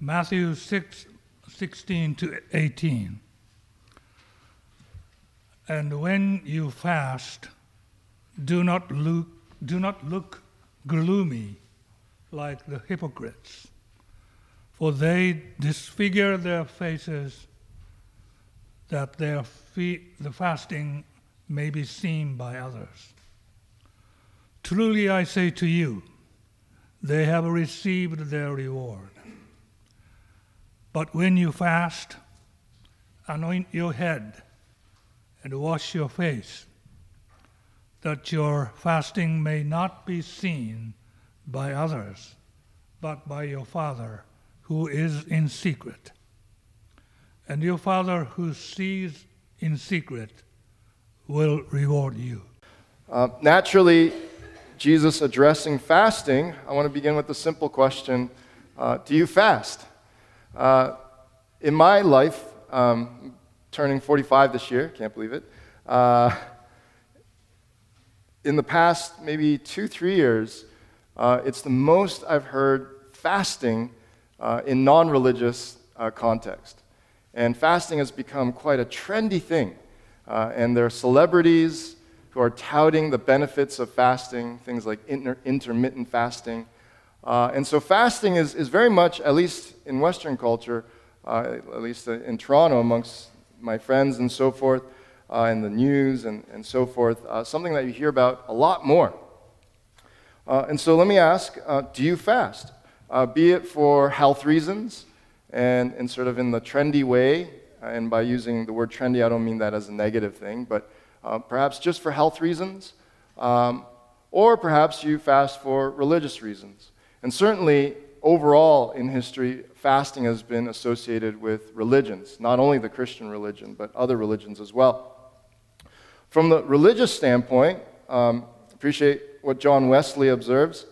Matthew 6, 16 to 18. And when you fast, do not look, do not look gloomy like the hypocrites, for they disfigure their faces that their fe- the fasting may be seen by others. Truly I say to you, they have received their reward. But when you fast, anoint your head and wash your face, that your fasting may not be seen by others, but by your Father who is in secret. And your Father who sees in secret will reward you. Uh, naturally, Jesus addressing fasting, I want to begin with a simple question uh, Do you fast? Uh, in my life, um, turning 45 this year, can't believe it. Uh, in the past maybe two, three years, uh, it's the most I've heard fasting uh, in non religious uh, context. And fasting has become quite a trendy thing. And there are celebrities who are touting the benefits of fasting, things like inter- intermittent fasting. Uh, and so, fasting is, is very much, at least in Western culture, uh, at least in Toronto, amongst my friends and so forth, uh, in the news and, and so forth, uh, something that you hear about a lot more. Uh, and so let me ask uh, do you fast? Be it for health reasons and, and sort of in the trendy way, and by using the word trendy, I don't mean that as a negative thing, but perhaps just for health reasons, um, or perhaps you fast for religious reasons. And certainly, overall in history, fasting has been associated with religions, not only the Christian religion, but other religions as well. From the religious standpoint, um, appreciate what John Wesley observes.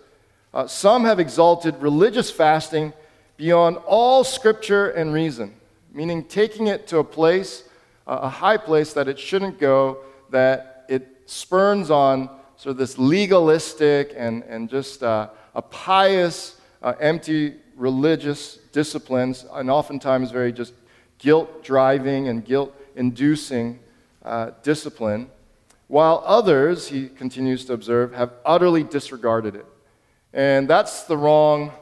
Uh, some have exalted religious fasting beyond all scripture and reason, meaning taking it to a place, uh, a high place that it shouldn't go, that it spurns on sort of this legalistic and, and just uh, a pious, uh, empty religious disciplines, and oftentimes very just guilt driving and guilt inducing uh, discipline, while others, he continues to observe, have utterly disregarded it. And that's the wrong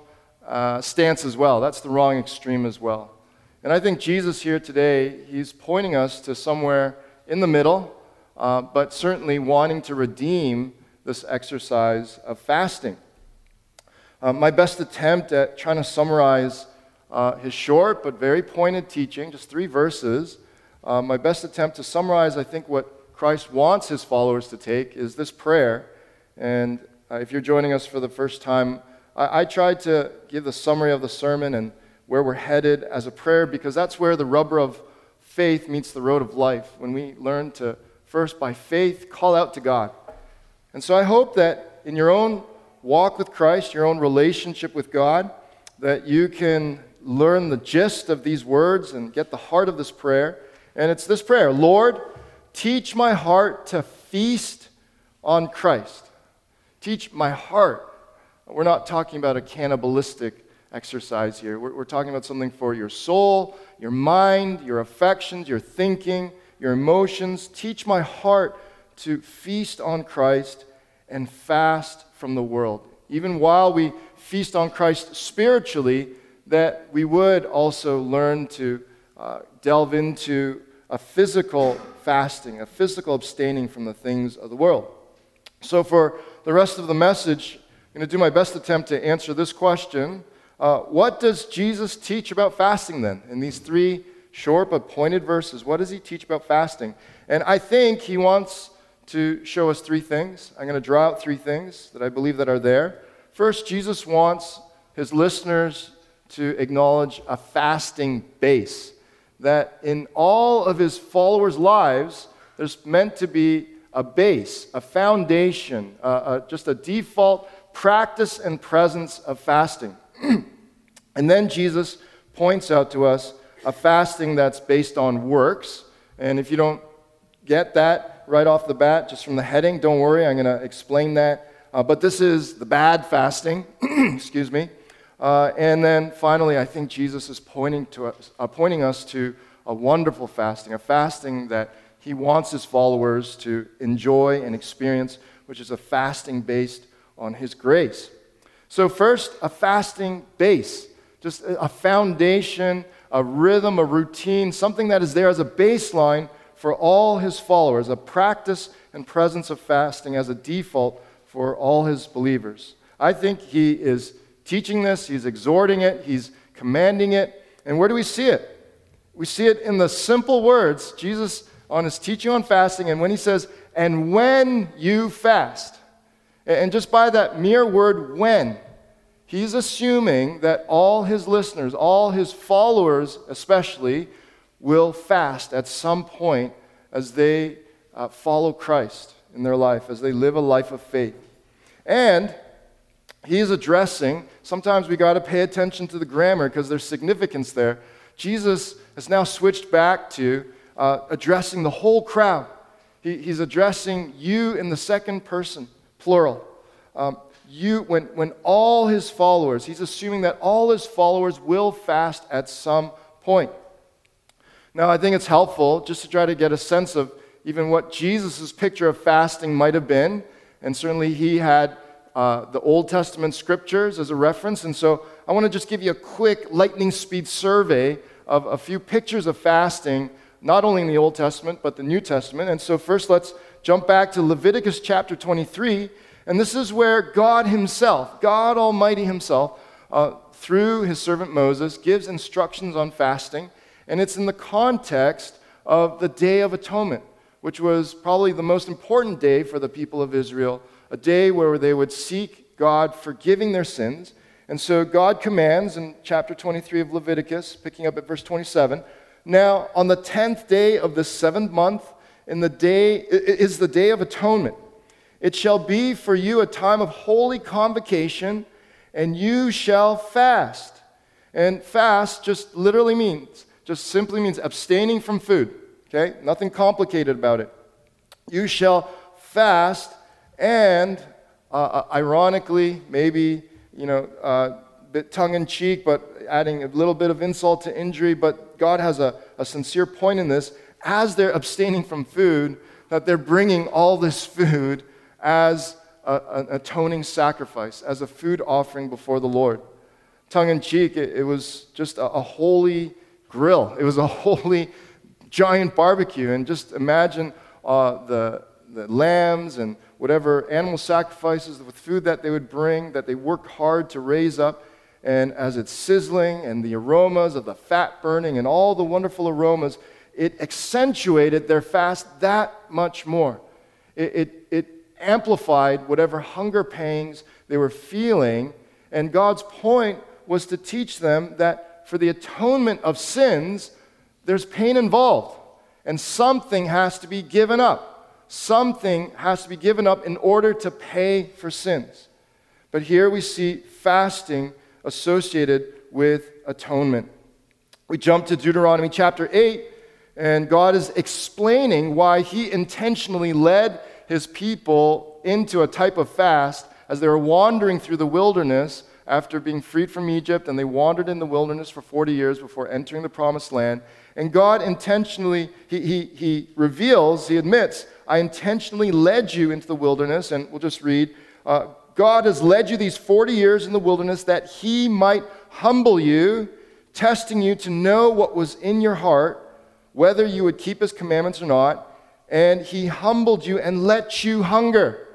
uh, stance as well. That's the wrong extreme as well. And I think Jesus here today, he's pointing us to somewhere in the middle, uh, but certainly wanting to redeem this exercise of fasting. Uh, my best attempt at trying to summarize uh, his short but very pointed teaching, just three verses, uh, my best attempt to summarize, I think, what Christ wants his followers to take is this prayer. And uh, if you're joining us for the first time, I, I tried to give the summary of the sermon and where we're headed as a prayer because that's where the rubber of faith meets the road of life. When we learn to first, by faith, call out to God. And so I hope that in your own walk with Christ, your own relationship with God, that you can learn the gist of these words and get the heart of this prayer and it's this prayer Lord, teach my heart to feast on Christ. Teach my heart. We're not talking about a cannibalistic exercise here. We're, we're, talking about something for your soul, your mind, your affections, your thinking, your emotions. Teach my heart to feast on Christ and fast from the world. Even while we feast on Christ spiritually, that we would also learn to uh, delve into a physical fasting, a physical abstaining from the things of the world. So, for the rest of the message, I'm going to do my best attempt to answer this question uh, What does Jesus teach about fasting then? In these three short but pointed verses, what does he teach about fasting? And I think he wants to show us three things. I'm going to draw out three things that I believe that are there. First, Jesus wants his listeners to acknowledge a fasting base that in all of his followers' lives, there's meant to be a base, a foundation, just a default practice and presence of fasting. and then Jesus points out to us a fasting that's based on works. And if you don't get that right off the bat, just from the heading, don't worry, I'm going to explain that. Uh, but this is the bad fasting, excuse me. Uh, and then finally, I think Jesus is pointing, to us, uh, pointing us to a wonderful fasting, a fasting that he wants his followers to enjoy and experience, which is a fasting based on his grace. So, first, a fasting base, just a foundation, a rhythm, a routine, something that is there as a baseline for all his followers, a practice and presence of fasting as a default for all his believers. I think he is teaching this, he's exhorting it, he's commanding it. And where do we see it? We see it in the simple words Jesus on his teaching on fasting, and when he says, and when you fast. And just by that mere word, when, he's assuming that all his listeners, all his followers especially, will fast at some point as they uh, follow Christ in their life, as they live a life of faith. And he's addressing, sometimes we got to pay attention to the grammar because there's significance there. Jesus has now switched back to uh, addressing the whole crowd. He, he's addressing you in the second person, plural. Um, you, when, when all his followers, he's assuming that all his followers will fast at some point. Now, I think it's helpful just to try to get a sense of even what Jesus' picture of fasting might have been. And certainly he had uh, the Old Testament scriptures as a reference. And so I want to just give you a quick lightning speed survey of a few pictures of fasting, not only in the Old Testament, but the New Testament. And so first, let's jump back to Leviticus chapter 23. And this is where God Himself, God Almighty Himself, uh, through His servant Moses, gives instructions on fasting. And it's in the context of the Day of Atonement, which was probably the most important day for the people of Israel a day where they would seek God forgiving their sins. And so God commands in chapter 23 of Leviticus, picking up at verse 27, now on the 10th day of the seventh month, in the day is the day of atonement. It shall be for you a time of holy convocation, and you shall fast. And fast just literally means, just simply means abstaining from food. Okay? Nothing complicated about it. You shall fast and uh, uh, ironically, maybe, you know, uh, bit tongue in cheek, but adding a little bit of insult to injury, but God has a, a sincere point in this. As they're abstaining from food, that they're bringing all this food as a, an atoning sacrifice, as a food offering before the Lord. Tongue in cheek, it, it was just a, a holy grill. It was a holy giant barbecue. And just imagine uh, the, the lambs and whatever animal sacrifices with food that they would bring, that they worked hard to raise up. And as it's sizzling and the aromas of the fat burning and all the wonderful aromas, it accentuated their fast that much more. It, it, it amplified whatever hunger pangs they were feeling. And God's point was to teach them that for the atonement of sins, there's pain involved, and something has to be given up something has to be given up in order to pay for sins. But here we see fasting associated with atonement. We jump to Deuteronomy chapter 8, and God is explaining why He intentionally led His people into a type of fast as they were wandering through the wilderness after being freed from Egypt, and they wandered in the wilderness for 40 years before entering the promised land. And God intentionally, He, he, he reveals, He admits, I intentionally led you into the wilderness, and we'll just read uh, God has led you these 40 years in the wilderness that He might humble you, testing you to know what was in your heart, whether you would keep His commandments or not. And He humbled you and let you hunger.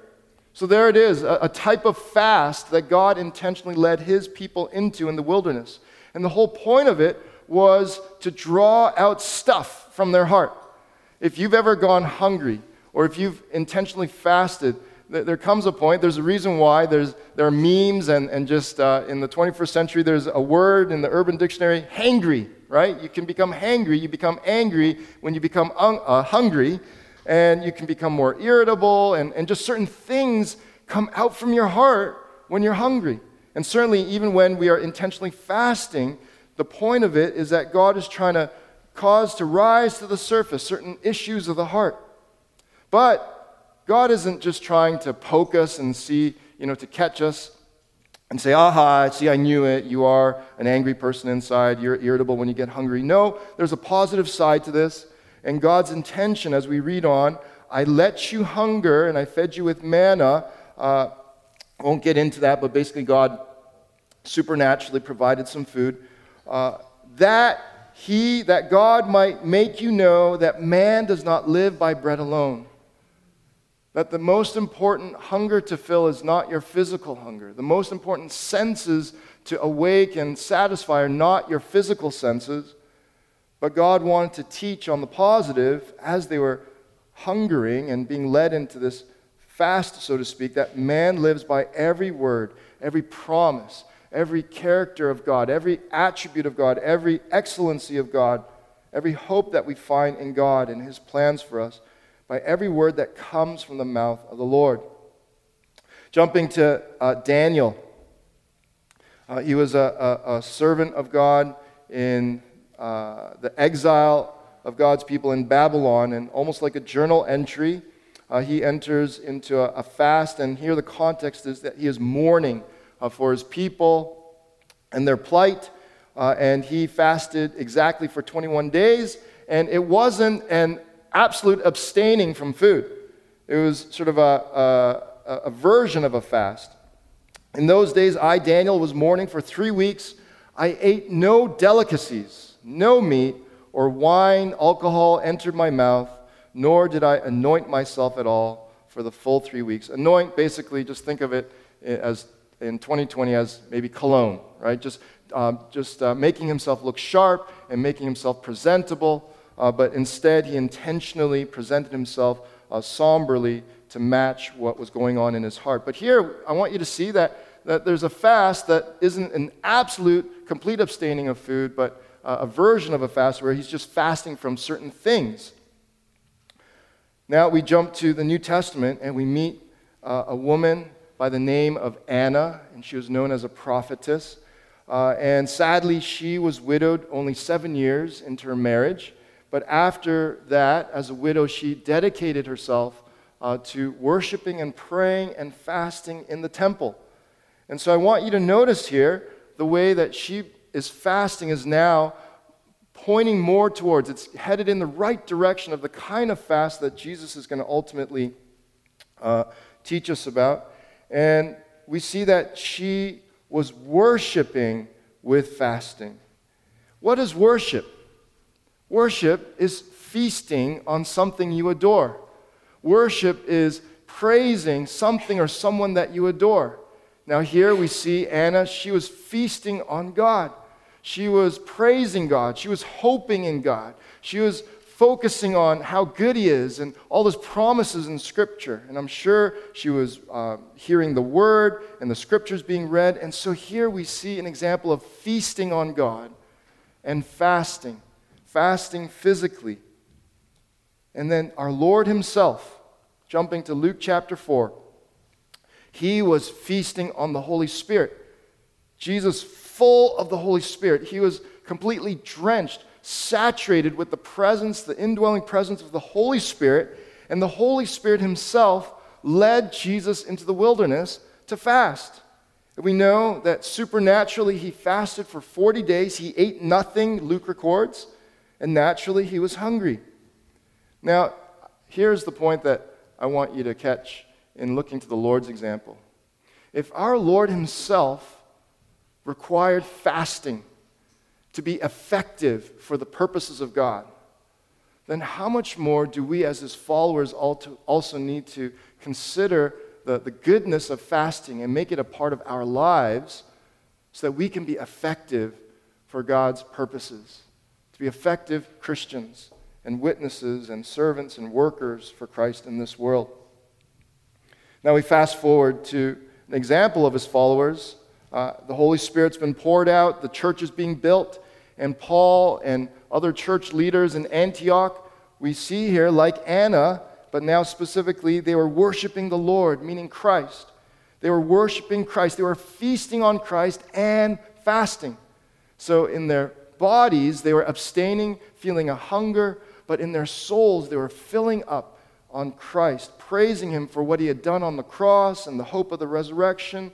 So there it is, a, a type of fast that God intentionally led His people into in the wilderness. And the whole point of it was to draw out stuff from their heart. If you've ever gone hungry, or if you've intentionally fasted, there comes a point, there's a reason why there's, there are memes, and, and just uh, in the 21st century, there's a word in the Urban Dictionary, hangry, right? You can become hangry, you become angry when you become un- uh, hungry, and you can become more irritable, and, and just certain things come out from your heart when you're hungry. And certainly, even when we are intentionally fasting, the point of it is that God is trying to cause to rise to the surface certain issues of the heart. But God isn't just trying to poke us and see, you know, to catch us. and say, aha, see, I knew it. You are an angry person inside. You're irritable when you get hungry. No, there's a positive side to this. And God's intention, as we read on, I let you hunger and I fed you with manna. Uh, won't get into that, but basically, God supernaturally provided some food. Uh, that he, that God might make you know that man does not live by bread alone. That the most important hunger to fill is not your physical hunger. The most important senses to awake and satisfy are not your physical senses. But God wanted to teach on the positive as they were hungering and being led into this fast, so to speak, that man lives by every word, every promise, every character of God, every attribute of God, every excellency of God, every hope that we find in God and His plans for us, by every word that comes from the mouth of the Lord. Jumping to uh, Daniel, uh, he was a, a, a, servant of God in uh, the exile of God's people in Babylon, and almost like a journal entry, uh, he enters into a, a, fast. And here the context is that he is mourning uh, for his people and their plight. Uh, and he fasted exactly for 21 days. And it wasn't an absolute abstaining from food, it was sort of a, a, a version of a fast. In those days, I, Daniel, was mourning for three weeks. I ate no delicacies, no meat, or wine, alcohol entered my mouth, nor did I anoint myself at all for the full three weeks. Anoint, basically, just think of it as in 2020 as maybe cologne, right? Just, um, just uh, making himself look sharp and making himself presentable. Uh, but instead, he intentionally presented himself uh, somberly to match what was going on in his heart. But here, I want you to see that, that there's a fast that isn't an absolute, complete abstaining of food, but a version of a fast where he's just fasting from certain things. Now we jump to the New Testament and we meet uh, a woman by the name of Anna, and she was known as a prophetess. Uh, and sadly, she was widowed only seven years into her marriage. But after that, as a widow, she dedicated herself uh, to worshiping and praying and fasting in the temple. And so I want you to notice here the way that she is fasting is now pointing more towards, it's headed in the right direction of the kind of fast that Jesus is going to ultimately uh, teach us about. And we see that she was worshiping with fasting. What is worship? Worship is feasting on something you adore. Worship is praising something or someone that you adore. Now, here we see Anna, she was feasting on God. She was praising God. She was hoping in God. She was focusing on how good he is and all his promises in Scripture. And I'm sure she was uh, hearing the word and the Scriptures being read. And so here we see an example of feasting on God and fasting, fasting physically. And then our Lord Himself, jumping to Luke chapter 4, He was feasting on the Holy Spirit. Jesus, full of the Holy Spirit, He was completely drenched saturated with the presence, the indwelling presence of the Holy Spirit, and the Holy Spirit Himself led Jesus into the wilderness to fast. We know that supernaturally he fasted for 40 days. He ate nothing, Luke records, and naturally he was hungry. Now, here's the point that I want you to catch in looking to the Lord's example. If our Lord himself required fasting to be effective for the purposes of God, then how much more do we as his followers also need to consider the, the goodness of fasting and make it a part of our lives so that we can be effective for God's purposes, to be effective Christians and witnesses and servants and workers for Christ in this world. Now we fast forward to an example of his followers. Uh, the Holy Spirit's been poured out, the church is being built, and Paul and other church leaders in Antioch, we see here, like Anna, but now specifically, they were worshiping the Lord, meaning Christ. They were worshiping Christ. They were feasting on Christ and fasting. So in their bodies, they were abstaining, feeling a hunger, but in their souls, they were filling up on Christ, praising Him for what He had done on the cross and the hope of the resurrection,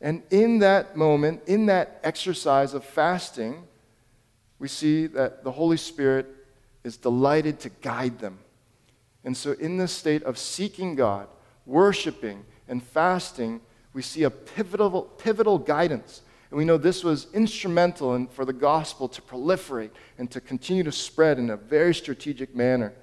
And in that moment, in that exercise of fasting, we see that the Holy Spirit is delighted to guide them. And so, in this state of seeking God, worshiping, and fasting, we see a pivotal, pivotal guidance. And we know this was instrumental in, for the gospel to proliferate and to continue to spread in a very strategic manner.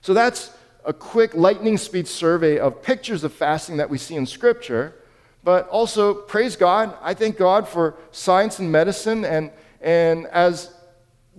So, that's a quick lightning speed survey of pictures of fasting that we see in Scripture. But also, praise God. I thank God for science and medicine. And, and as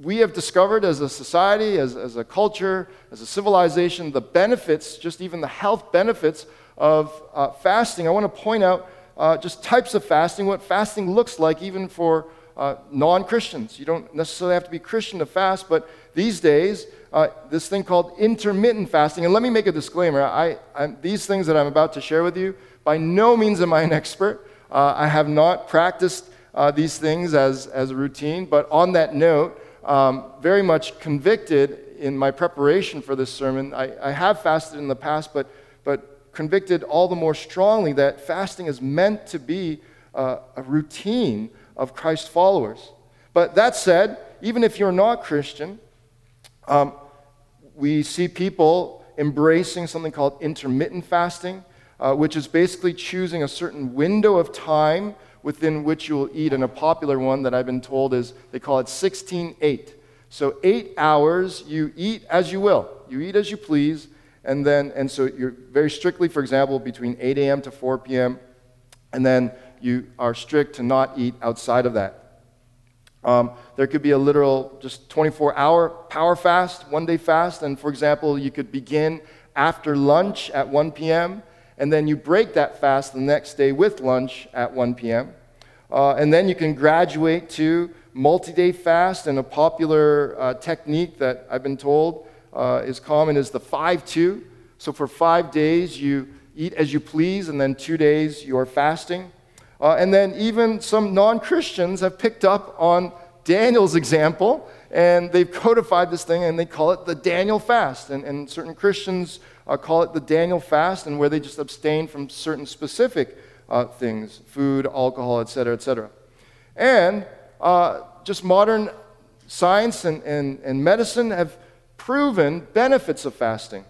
we have discovered as a society, as, as a culture, as a civilization, the benefits, just even the health benefits of uh, fasting, I want to point out uh, just types of fasting, what fasting looks like, even for uh, non Christians. You don't necessarily have to be Christian to fast, but these days, uh, this thing called intermittent fasting. And let me make a disclaimer I, these things that I'm about to share with you, by no means am I an expert. Uh, I have not practiced uh, these things as, as a routine, but on that note, um, very much convicted in my preparation for this sermon. I, I have fasted in the past, but, but convicted all the more strongly that fasting is meant to be uh, a routine of Christ followers. But that said, even if you're not Christian, um, we see people embracing something called intermittent fasting, uh, which is basically choosing a certain window of time within which you will eat. And a popular one that I've been told is they call it 16 8. So, eight hours, you eat as you will. You eat as you please. And then, and so you're very strictly, for example, between 8 a.m. to 4 p.m. And then you are strict to not eat outside of that. Um, there could be a literal, just 24 hour power fast, one day fast. And for example, you could begin after lunch at 1 p.m and then you break that fast the next day with lunch at 1 p.m. Uh, and then you can graduate to multi day fast, and a popular uh, technique that I've been told uh, is common is the 5 2. So for five days, you eat as you please, and then two days you are fasting. Uh, and then even some non Christians have picked up on Daniel's example, and they've codified this thing and they call it the Daniel fast. And, and certain Christians uh, call it the Daniel fast, and where they just abstain from certain specific uh, things food, alcohol, etc., etc. And uh, just modern science and, and, and medicine have proven benefits of fasting.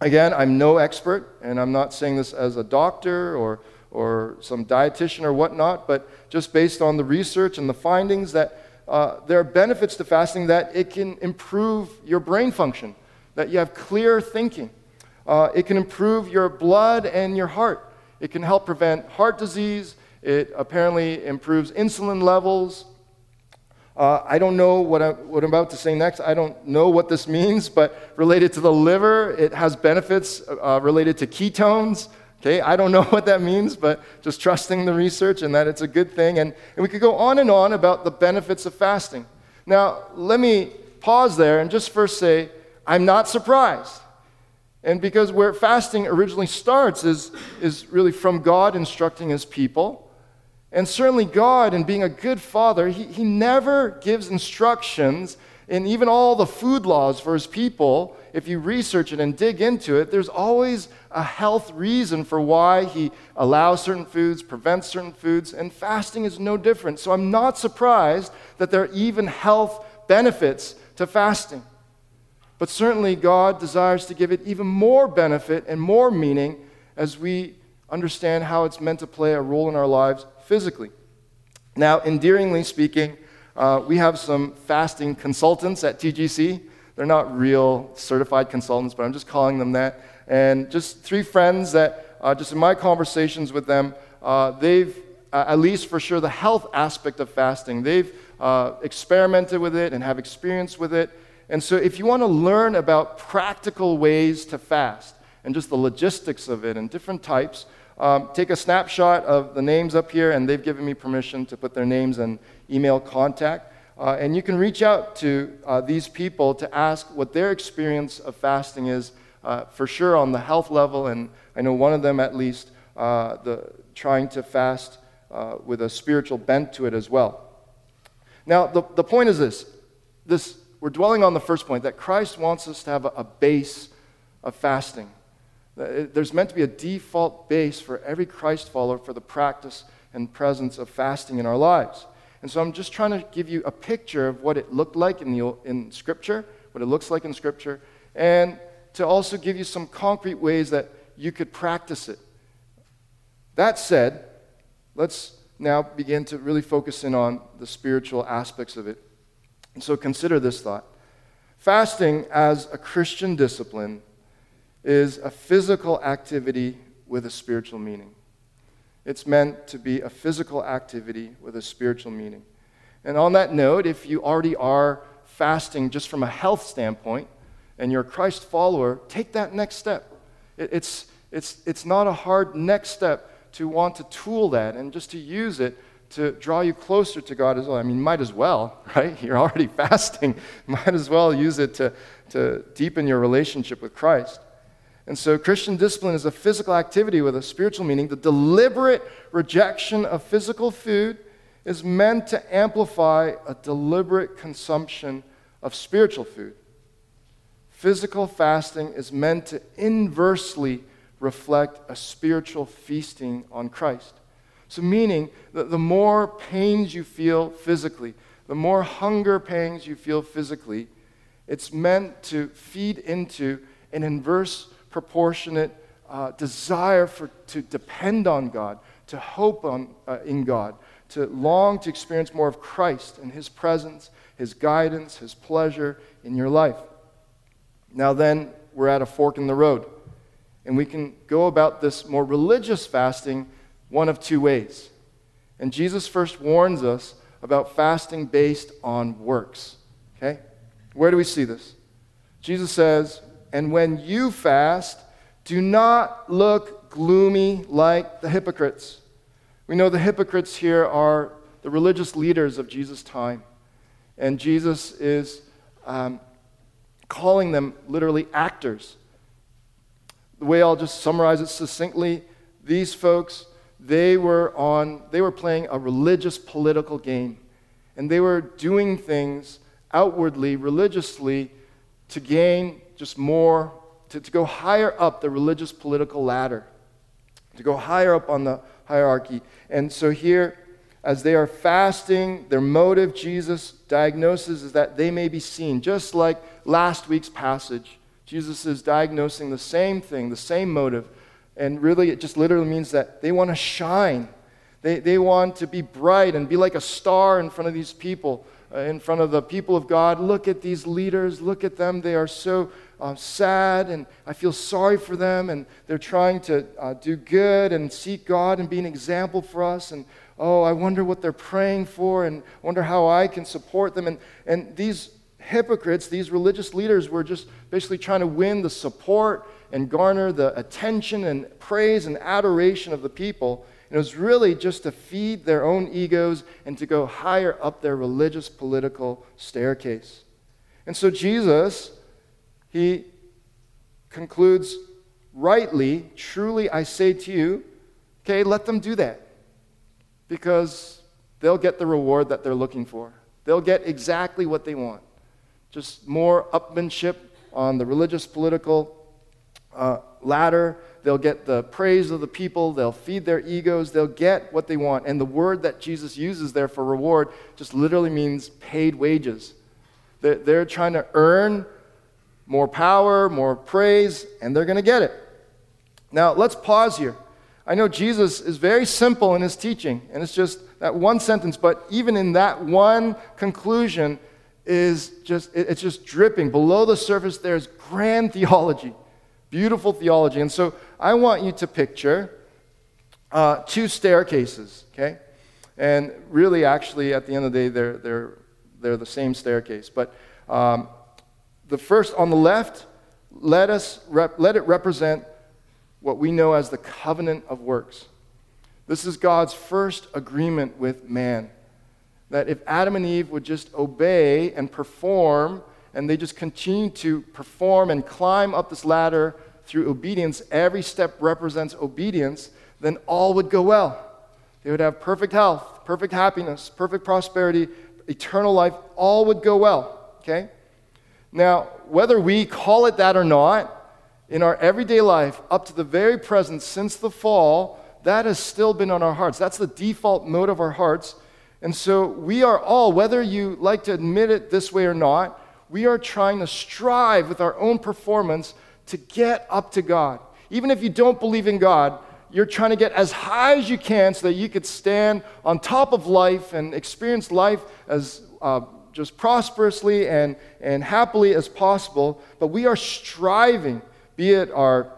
Again, I'm no expert, and I'm not saying this as a doctor or, or some dietitian or whatnot, but just based on the research and the findings that uh, there are benefits to fasting that it can improve your brain function, that you have clear thinking, uh, it can improve your blood and your heart. It can help prevent heart disease. It apparently improves insulin levels. Uh, I don't know what, I, what I'm about to say next. I don't know what this means, but related to the liver, it has benefits uh, related to ketones. Okay, I don't know what that means, but just trusting the research and that it's a good thing. And, and we could go on and on about the benefits of fasting. Now, let me pause there and just first say, I'm not surprised. And because where fasting originally starts is, is really from God instructing his people. And certainly, God, in being a good father, he, he never gives instructions in even all the food laws for his people. If you research it and dig into it, there's always a health reason for why he allows certain foods, prevents certain foods, and fasting is no different. So I'm not surprised that there are even health benefits to fasting. But certainly, God desires to give it even more benefit and more meaning as we understand how it's meant to play a role in our lives physically. Now, endearingly speaking, uh, we have some fasting consultants at TGC. They're not real certified consultants, but I'm just calling them that. And just three friends that, uh, just in my conversations with them, uh, they've, at least for sure, the health aspect of fasting, they've uh, experimented with it and have experience with it. And so, if you want to learn about practical ways to fast and just the logistics of it and different types, um, take a snapshot of the names up here, and they've given me permission to put their names and email contact. Uh, and you can reach out to uh, these people to ask what their experience of fasting is, uh, for sure on the health level. And I know one of them, at least, uh, the, trying to fast uh, with a spiritual bent to it as well. Now, the, the point is this this we're dwelling on the first point that Christ wants us to have a, base of fasting. There's meant to be a default base for every Christ follower for the practice and presence of fasting in our lives. And so I'm just trying to give you a picture of what it looked like in, the, in Scripture, what it looks like in Scripture, and to also give you some concrete ways that you could practice it. That said, let's now begin to really focus in on the spiritual aspects of it. So consider this thought fasting as a Christian discipline is a physical activity with a spiritual meaning. It's meant to be a physical activity with a spiritual meaning. And on that note, if you already are fasting just from a health standpoint and you're a Christ follower, take that next step. It's, it's, it's not a hard next step to want to tool that and just to use it to draw you closer to God as well. I mean, might as well, right? You're already fasting. Might as well use it to, to deepen your relationship with Christ. And so, Christian discipline is a physical activity with a spiritual meaning. The deliberate rejection of physical food is meant to amplify a deliberate consumption of spiritual food. Physical fasting is meant to inversely reflect a spiritual feasting on Christ. So, meaning that the more pains you feel physically, the more hunger pangs you feel physically, it's meant to feed into an inverse proportionate uh, desire for, to depend on God, to hope on, uh, in God, to long to experience more of Christ and His presence, His guidance, His pleasure in your life. Now, then, we're at a fork in the road. And we can go about this more religious fasting one of two ways. And Jesus first warns us about fasting based on works. Okay? Where do we see this? Jesus says, and when you fast, do not look gloomy like the hypocrites. We know the hypocrites here are the religious leaders of Jesus' time. And Jesus is um, calling them literally actors. The way I'll just summarize it succinctly these folks, they were, on, they were playing a religious political game. And they were doing things outwardly, religiously, to gain just more, to, to go higher up the religious political ladder, to go higher up on the hierarchy. And so here, as they are fasting, their motive, Jesus diagnoses, is that they may be seen. Just like last week's passage, Jesus is diagnosing the same thing, the same motive. And really, it just literally means that they want to shine. They, they want to be bright and be like a star in front of these people, uh, in front of the people of God. Look at these leaders. Look at them. They are so uh, sad and I feel sorry for them and they're trying to uh, do good and seek God and be an example for us. And oh, I wonder what they're praying for and wonder how I can support them. And, and these hypocrites, these religious leaders, were just basically trying to win the support and garner the attention and praise and adoration of the people. And it was really just to feed their own egos and to go higher up their religious political staircase. And so Jesus he concludes rightly, truly I say to you, okay, let them do that because they'll get the reward that they're looking for. They'll get exactly what they want. Just more upmanship on the religious political uh, ladder. They'll get the praise of the people. They'll feed their egos. They'll get what they want. And the word that Jesus uses there for reward just literally means paid wages. They're, they're trying to earn more power, more praise, and they're going to get it. Now, let's pause here. I know Jesus is very simple in his teaching, and it's just that one sentence, but even in that one conclusion is just it's just dripping. Below the surface there's grand theology, beautiful theology. And so I want you to picture uh, two staircases, okay? And really, actually, at the end of the day, they're, they're, they're the same staircase. But um, the first on the left, let, us rep, let it represent what we know as the covenant of works. This is God's first agreement with man. That if Adam and Eve would just obey and perform, and they just continue to perform and climb up this ladder through obedience, every step represents obedience, then all would go well. They would have perfect health, perfect happiness, perfect prosperity, eternal life, all would go well. Okay? Now, whether we call it that or not, in our everyday life up to the very present since the fall, that has still been on our hearts. That's the default mode of our hearts. And so we are all, whether you like to admit it this way or not, we are trying to strive with our own performance to get up to God. Even if you don't believe in God, you're trying to get as high as you can so that you could stand on top of life and experience life as uh, just prosperously and, and happily as possible. But we are striving, be it our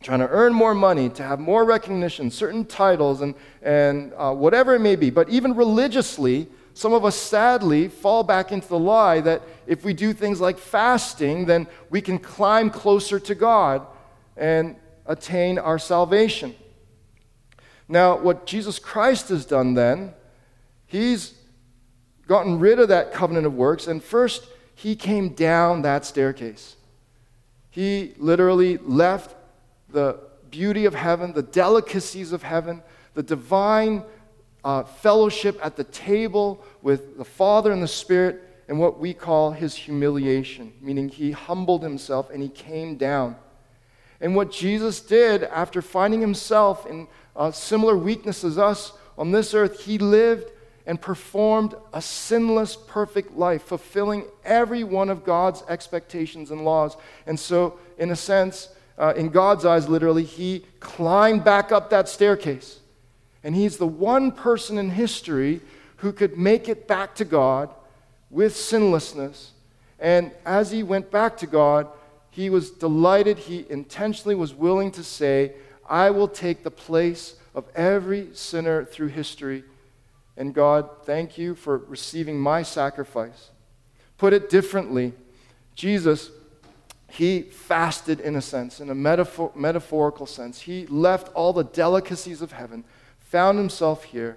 trying to earn more money, to have more recognition, certain titles, and, and uh, whatever it may be. But even religiously, some of us sadly fall back into the lie that if we do things like fasting, then we can climb closer to God and attain our salvation. Now, what Jesus Christ has done then, he's gotten rid of that covenant of works, and first, he came down that staircase. He literally left the beauty of heaven, the delicacies of heaven, the divine uh, fellowship at the table with the Father and the Spirit, and what we call his humiliation, meaning he humbled himself and he came down. And what Jesus did after finding himself in uh, similar weakness as us on this earth, he lived and performed a sinless, perfect life, fulfilling every one of God's expectations and laws. And so, in a sense, uh, in God's eyes, literally, he climbed back up that staircase. And he's the one person in history who could make it back to God with sinlessness. And as he went back to God, he was delighted. He intentionally was willing to say, I will take the place of every sinner through history. And God, thank you for receiving my sacrifice. Put it differently, Jesus he fasted in a sense, in a metaphor, metaphorical sense. He left all the delicacies of heaven, found himself here,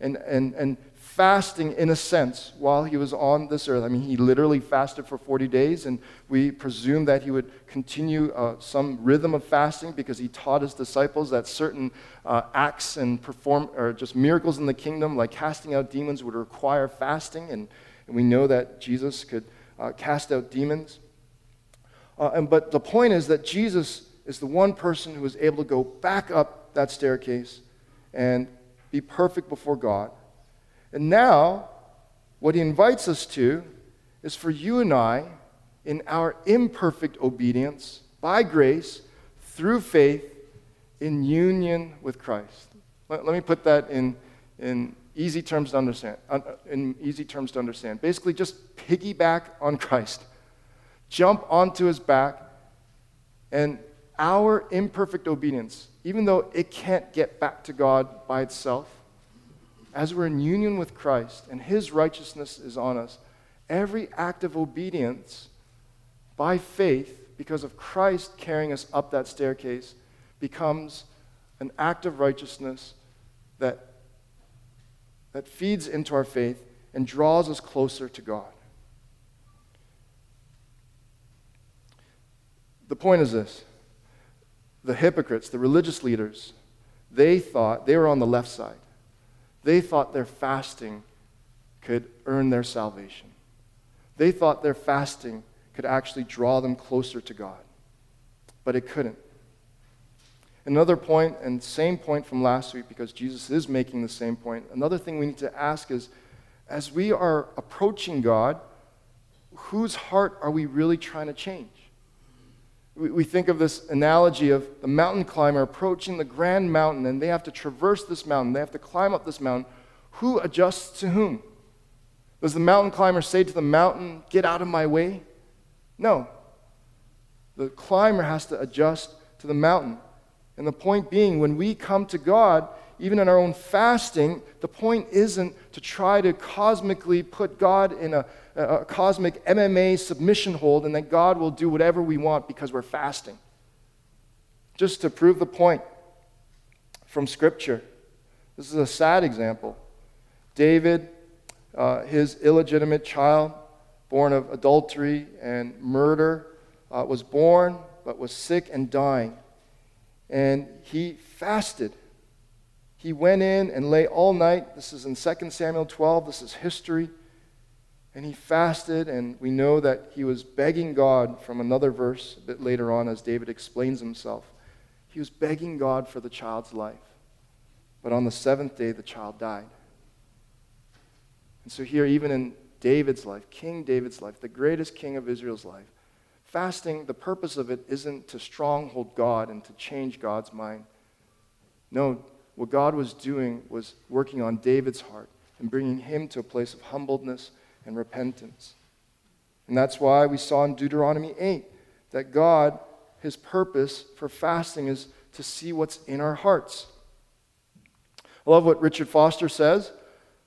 and, and, and fasting in a sense while he was on this earth. I mean, he literally fasted for 40 days, and we presume that he would continue uh, some rhythm of fasting because he taught his disciples that certain uh, acts and perform or just miracles in the kingdom, like casting out demons, would require fasting, and, and we know that Jesus could uh, cast out demons. Uh, and, but the point is that Jesus is the one person who is able to go back up that staircase and be perfect before God. And now, what he invites us to is for you and I, in our imperfect obedience, by grace, through faith, in union with Christ. Let, let me put that in, in easy terms to understand. Uh, in easy terms to understand. Basically, just piggyback on Christ jump onto his back, and our imperfect obedience, even though it can't get back to God by itself, as we're in union with Christ and his righteousness is on us, every act of obedience by faith, because of Christ carrying us up that staircase, becomes an act of righteousness that, that feeds into our faith and draws us closer to God. The point is this the hypocrites, the religious leaders, they thought they were on the left side. They thought their fasting could earn their salvation. They thought their fasting could actually draw them closer to God. But it couldn't. Another point, and same point from last week, because Jesus is making the same point. Another thing we need to ask is as we are approaching God, whose heart are we really trying to change? We think of this analogy of the mountain climber approaching the grand mountain and they have to traverse this mountain, they have to climb up this mountain. Who adjusts to whom? Does the mountain climber say to the mountain, Get out of my way? No. The climber has to adjust to the mountain. And the point being, when we come to God, even in our own fasting, the point isn't to try to cosmically put God in a, a cosmic MMA submission hold and that God will do whatever we want because we're fasting. Just to prove the point from Scripture, this is a sad example. David, uh, his illegitimate child, born of adultery and murder, uh, was born but was sick and dying. And he fasted he went in and lay all night. This is in 2 Samuel 12. This is history. And he fasted, and we know that he was begging God from another verse a bit later on as David explains himself. He was begging God for the child's life. But on the seventh day, the child died. And so, here, even in David's life, King David's life, the greatest king of Israel's life, fasting, the purpose of it isn't to stronghold God and to change God's mind. No, what God was doing was working on David's heart and bringing him to a place of humbleness and repentance. And that's why we saw in Deuteronomy 8 that God, his purpose for fasting is to see what's in our hearts. I love what Richard Foster says.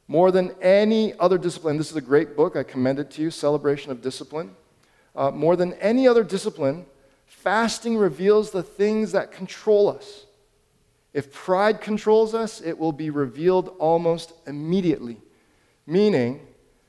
More than any other discipline, this is a great book, I commend it to you Celebration of Discipline. Uh, more than any other discipline, fasting reveals the things that control us. If pride controls us, it will be revealed almost immediately. Meaning,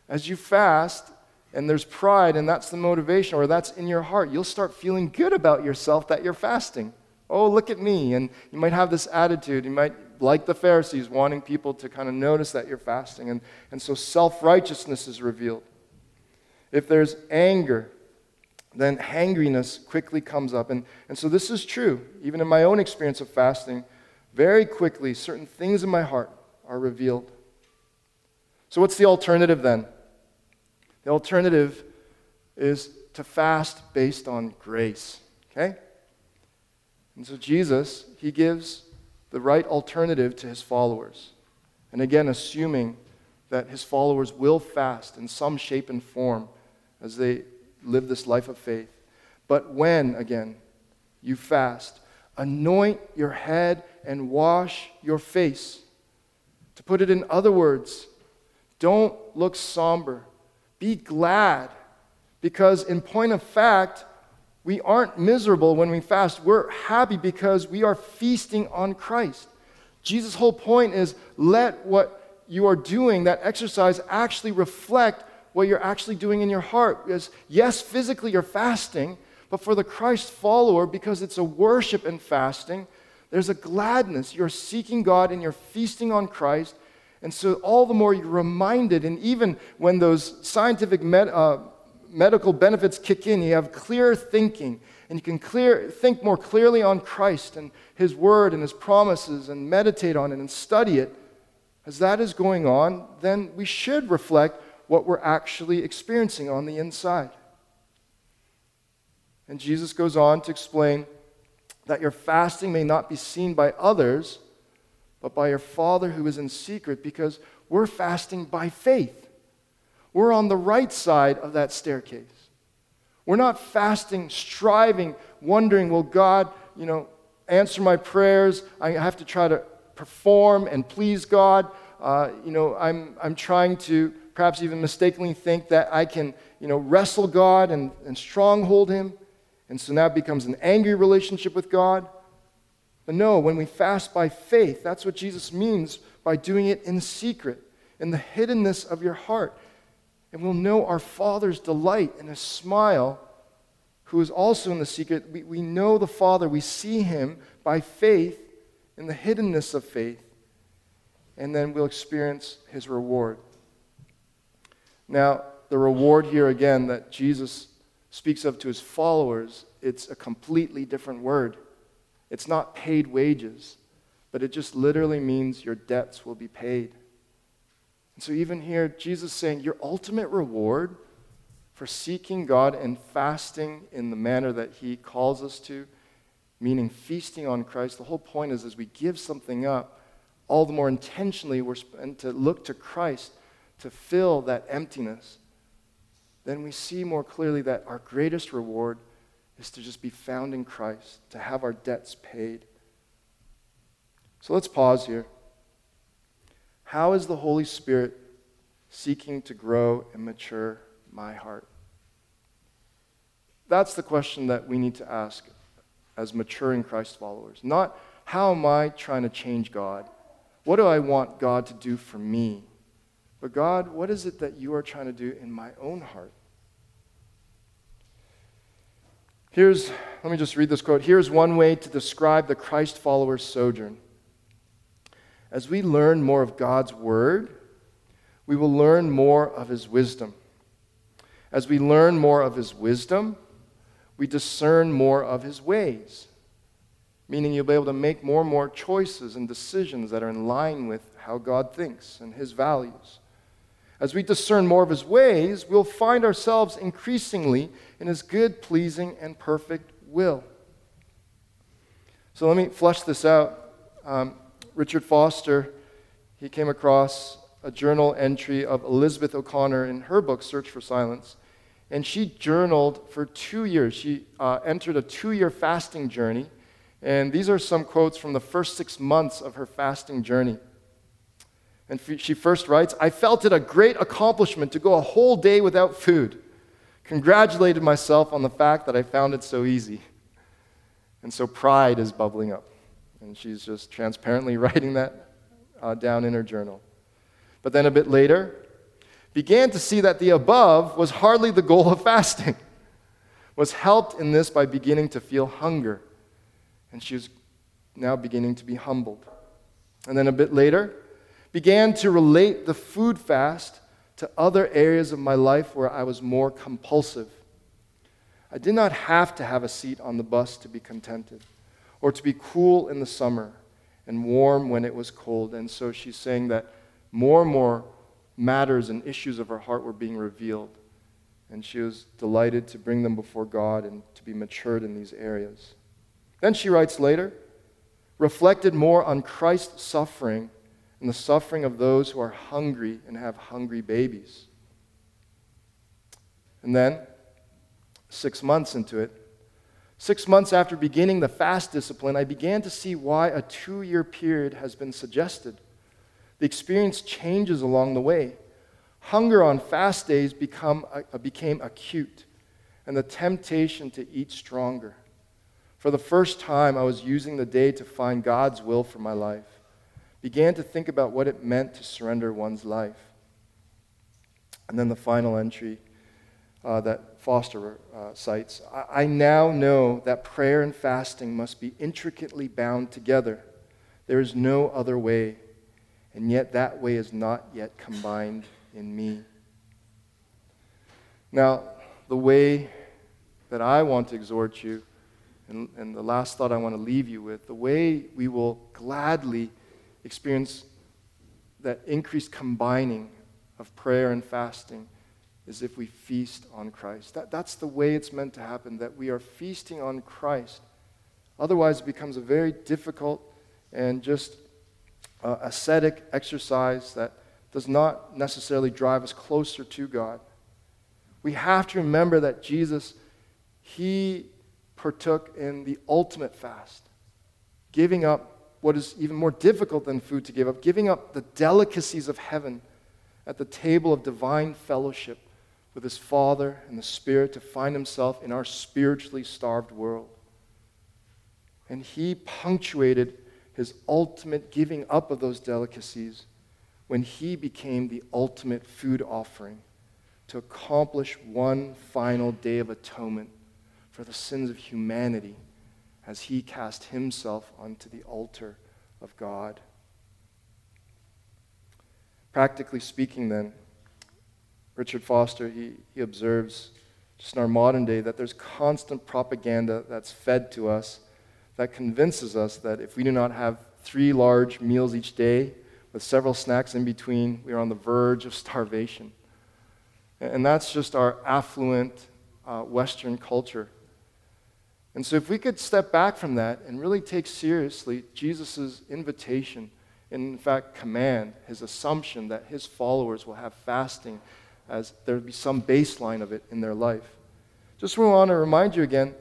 as you fast and there's pride and that's the motivation or that's in your heart, you'll start feeling good about yourself that you're fasting. Oh, look at me. And you might have this attitude. You might, like the Pharisees, wanting people to kind of notice that you're fasting. And, and so self righteousness is revealed. If there's anger, then hangriness quickly comes up. And, and so this is true. Even in my own experience of fasting, very quickly, certain things in my heart are revealed. So, what's the alternative then? The alternative is to fast based on grace. Okay? And so Jesus, he gives the right alternative to his followers. And again, assuming that his followers will fast in some shape and form as they live this life of faith. But when, again, you fast, anoint your head and wash your face. To put it in other words, don't look somber. Be glad. Because, in point of fact, we aren't miserable when we fast. We're happy because we are feasting on Christ. Jesus' whole point is let what you are doing, that exercise, actually reflect what you're actually doing in your heart. Because, yes, physically you're fasting, but for the Christ follower, because it's a worship and fasting, there's a gladness. You're seeking God and you're feasting on Christ. And so, all the more you're reminded, and even when those scientific med, uh, medical benefits kick in, you have clear thinking, and you can clear, think more clearly on Christ and His Word and His promises, and meditate on it and study it. As that is going on, then we should reflect what we're actually experiencing on the inside. And Jesus goes on to explain that your fasting may not be seen by others but by your Father who is in secret, because we're fasting by faith. We're on the right side of that staircase. We're not fasting, striving, wondering, will God, you know, answer my prayers? I have to try to perform and please God. Uh, you know, I'm, I'm trying to perhaps even mistakenly think that I can, you know, wrestle God and, and stronghold Him. And so now it becomes an angry relationship with God. But no, when we fast by faith, that's what Jesus means by doing it in secret, in the hiddenness of your heart. And we'll know our Father's delight in his smile, who is also in the secret. We, we know the Father, we see him by faith in the hiddenness of faith, and then we'll experience his reward. Now, the reward here again that Jesus speaks of to his followers, it's a completely different word. It's not paid wages, but it just literally means your debts will be paid. And so, even here, Jesus is saying your ultimate reward for seeking God and fasting in the manner that He calls us to, meaning feasting on Christ, the whole point is as we give something up, all the more intentionally we're and to look to Christ to fill that emptiness, then we see more clearly that our greatest reward is to just be found in Christ, to have our debts paid. So let's pause here. How is the Holy Spirit seeking to grow and mature my heart? That's the question that we need to ask as maturing Christ followers. Not how am I trying to change God? What do I want God to do for me? But God, what is it that you are trying to do in my own heart? Here's, let me just read this quote. Here's one way to describe the Christ follower's sojourn. As we learn more of God's word, we will learn more of his wisdom. As we learn more of his wisdom, we discern more of his ways, meaning you'll be able to make more and more choices and decisions that are in line with how God thinks and his values. As we discern more of his ways, we'll find ourselves increasingly in his good, pleasing, and perfect will. So let me flesh this out. Um, Richard Foster, he came across a journal entry of Elizabeth O'Connor in her book, Search for Silence. And she journaled for two years. She uh, entered a two year fasting journey. And these are some quotes from the first six months of her fasting journey. And she first writes I felt it a great accomplishment to go a whole day without food. Congratulated myself on the fact that I found it so easy. And so pride is bubbling up. And she's just transparently writing that uh, down in her journal. But then a bit later, began to see that the above was hardly the goal of fasting. Was helped in this by beginning to feel hunger. And she was now beginning to be humbled. And then a bit later, began to relate the food fast to other areas of my life where I was more compulsive. I did not have to have a seat on the bus to be contented, or to be cool in the summer and warm when it was cold. And so she's saying that more and more matters and issues of her heart were being revealed. And she was delighted to bring them before God and to be matured in these areas. Then she writes later, reflected more on Christ's suffering and the suffering of those who are hungry and have hungry babies. And then, six months into it, six months after beginning the fast discipline, I began to see why a two year period has been suggested. The experience changes along the way. Hunger on fast days become, uh, became acute, and the temptation to eat stronger. For the first time, I was using the day to find God's will for my life began to think about what it meant to surrender one's life. And then the final entry uh, that Foster uh, cites I, I now know that prayer and fasting must be intricately bound together. There is no other way, and yet that way is not yet combined in me. Now, the way that I want to exhort you, and, and the last thought I want to leave you with, the way we will gladly experience that increased combining of prayer and fasting is if we feast on Christ. That, that's the way it's meant to happen, that we are feasting on Christ. Otherwise, it becomes a very difficult and just uh, ascetic exercise that does not necessarily drive us closer to God. We have to remember that Jesus, He partook in the ultimate fast, giving up what is even more difficult than food to give up, giving up the delicacies of heaven at the table of divine fellowship with his Father and the Spirit to find himself in our spiritually starved world. And he punctuated his ultimate giving up of those delicacies when he became the ultimate food offering to accomplish one final day of atonement for the sins of humanity as he cast himself onto the altar of God. Practically speaking, then, Richard Foster, he, he observes just in our modern day that there's constant propaganda that's fed to us that convinces us that if we do not have three large meals each day with several snacks in between, we are on the verge of starvation. And that's just our affluent uh, Western culture. And so, if we could step back from that and really take seriously Jesus' invitation, and in fact, command, his assumption that his followers will have fasting as there would be some baseline of it in their life. Just want to remind you again,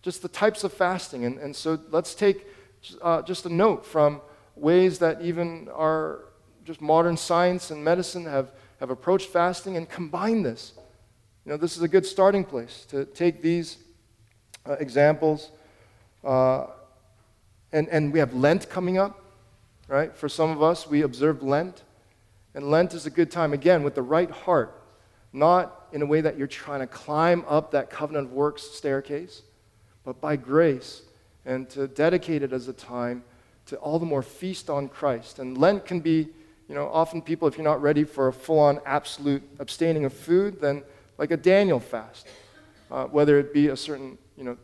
just the types of fasting. And, and so, let's take uh, just a note from ways that even our just modern science and medicine have, have approached fasting and combine this. You know, this is a good starting place to take these uh, examples. Uh, and, and we have Lent coming up, right? For some of us, we observe Lent. And Lent is a good time, again, with the right heart, not in a way that you're trying to climb up that covenant of works staircase, but by grace and to dedicate it as a time to all the more feast on Christ. And Lent can be, you know, often people, if you're not ready for a full on absolute abstaining of food, then like a Daniel fast, uh, whether it be a certain, you know,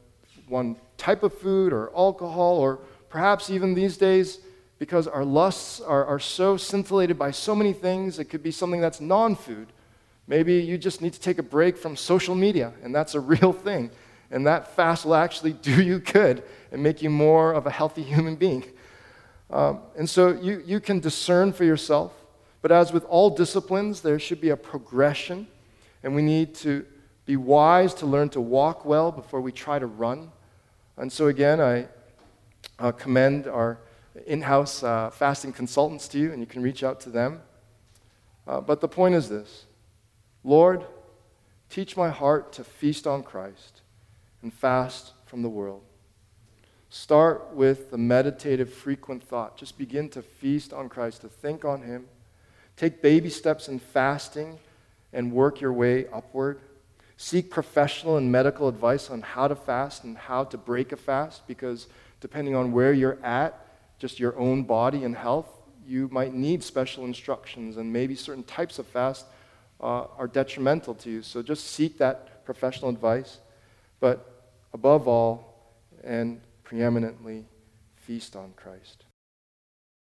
one type of food or alcohol, or perhaps even these days, because our lusts are, are so scintillated by so many things, it could be something that's non food. Maybe you just need to take a break from social media, and that's a real thing. And that fast will actually do you good and make you more of a healthy human being. Um, and so you, you can discern for yourself. But as with all disciplines, there should be a progression, and we need to be wise to learn to walk well before we try to run. And so, again, I uh, commend our in house uh, fasting consultants to you, and you can reach out to them. Uh, but the point is this Lord, teach my heart to feast on Christ and fast from the world. Start with the meditative, frequent thought. Just begin to feast on Christ, to think on Him. Take baby steps in fasting and work your way upward. Seek professional and medical advice on how to fast and how to break a fast because depending on where you're at, just your own body and health, you might need special instructions and maybe certain types of fast uh, are detrimental to you. So just seek that professional advice. But above all, and preeminently, feast on Christ.